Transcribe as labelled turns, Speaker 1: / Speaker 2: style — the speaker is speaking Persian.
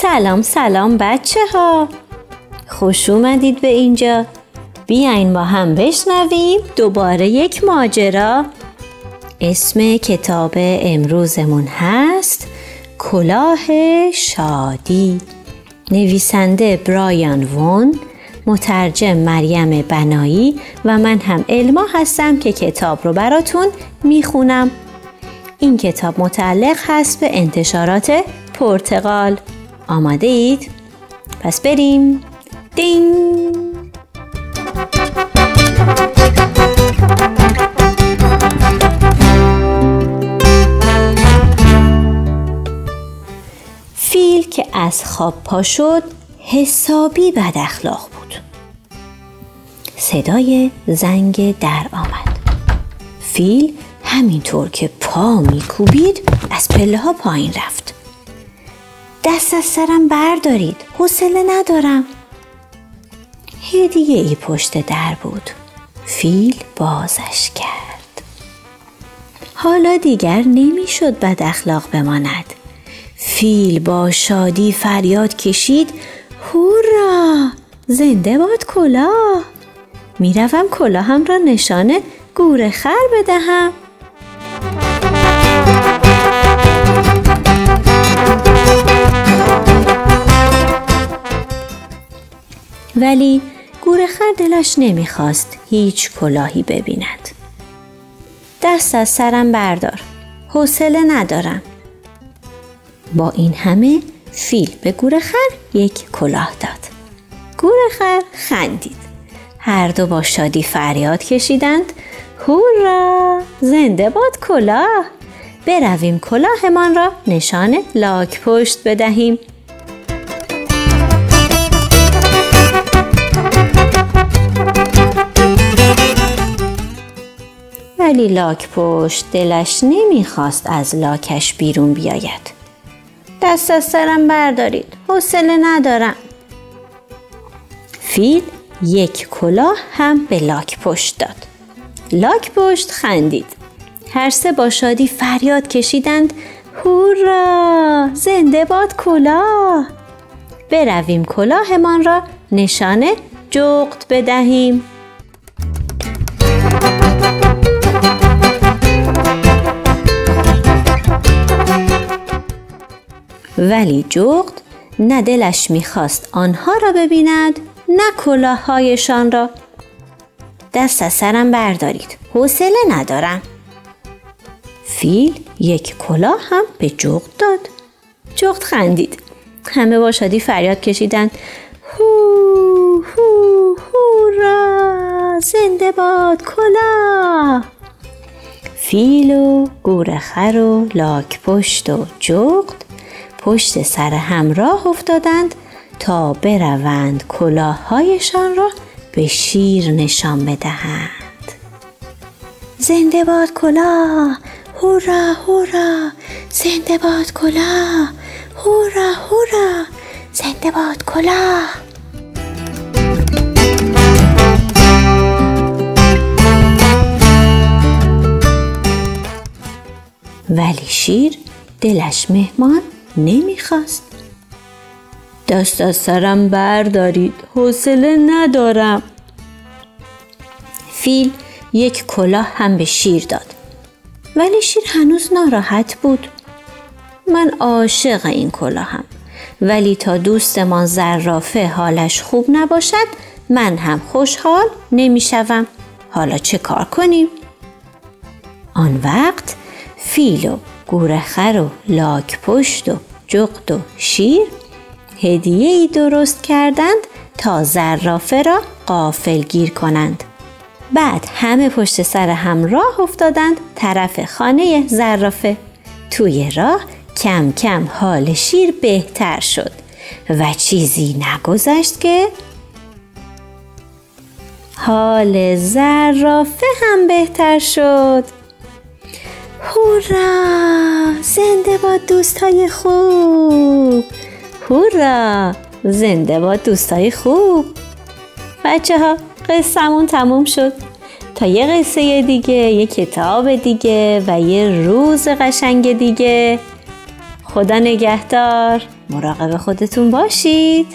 Speaker 1: سلام سلام بچه ها خوش اومدید به اینجا. بیاین با هم بشنویم دوباره یک ماجرا. اسم کتاب امروزمون هست کلاه شادی. نویسنده برایان وون مترجم مریم بنایی و من هم علما هستم که کتاب رو براتون می‌خونم. این کتاب متعلق هست به انتشارات پرتغال. آماده اید؟ پس بریم. دینگ. فیل که از خواب پا شد حسابی بد اخلاق بود. صدای زنگ در آمد. فیل همینطور که پا میکوبید از پله ها پایین رفت. دست از سرم بردارید. حوصله ندارم. هدیه ای پشت در بود. فیل بازش کرد. حالا دیگر نمی‌شد بد اخلاق بماند. فیل با شادی فریاد کشید. هورا! زنده باد کلاه. می‌روم کلاهم را نشانه گور خر بدهم. ولی گورخر دلش نمی‌خواست هیچ کلاهی ببیند. دست از سرم بردار. حوصله ندارم. با این همه فیل به گورخر یک کلاه داد. گورخر خندید. هر دو با شادی فریاد کشیدند هورا زنده باد کلاه برویم کلاهمان را نشان لاک پشت بدهیم ولی لاک پشت دلش نمی‌خواست از لاکش بیرون بیاید. دست از سرم بردارید. حوصله ندارم. فیل یک کلاه هم به لاک پشت داد. لاک پشت خندید. هر سه با شادی فریاد کشیدند هورا زنده باد کلاه برویم کلاهمان را نشانه جغد بدهیم ولی جغد نه دلش می‌خواست آنها را ببیند نه کلاههایشان را. دست از سرم بردارید. حوصله ندارم. فیل یک کلاه هم به جغد داد. جغد خندید. همه با شادی فریاد کشیدند. هو هو هورا زنده باد کلاه. فیل و گورخر و لاک پشت و جغد پشت سر همراه افتادند تا بروند کلاههایشان را به شیر نشان بدهند. زنده باد کلاه هورا هورا زنده باد کلاه هورا هورا زنده باد کلاه. ولی شیر دلش مهمان نمی‌خواست. دست از سرم بردارید حوصله ندارم. فیل یک کلاه هم به شیر داد. ولی شیر هنوز ناراحت بود. من عاشق این کلاهم. ولی تا دوستمان زرافه حالش خوب نباشد من هم خوشحال نمی‌شوم. حالا چه کار کنیم؟ آن وقت فیل و گورخر و لاک پشت و جغد و شیر هدیه ای درست کردند تا زرافه را قافل گیر کنند. بعد همه پشت سر هم راه افتادند طرف خانه زرافه. توی راه کم کم حال شیر بهتر شد و چیزی نگذشت که حال زرافه هم بهتر شد. هورا زنده با دوستای خوب. هورا زنده با دوستای خوب. بچه ها قصهمون تموم شد. تا یه قصه دیگه یه کتاب دیگه و یه روز قشنگ دیگه. خدا نگهدار. مراقب خودتون باشید.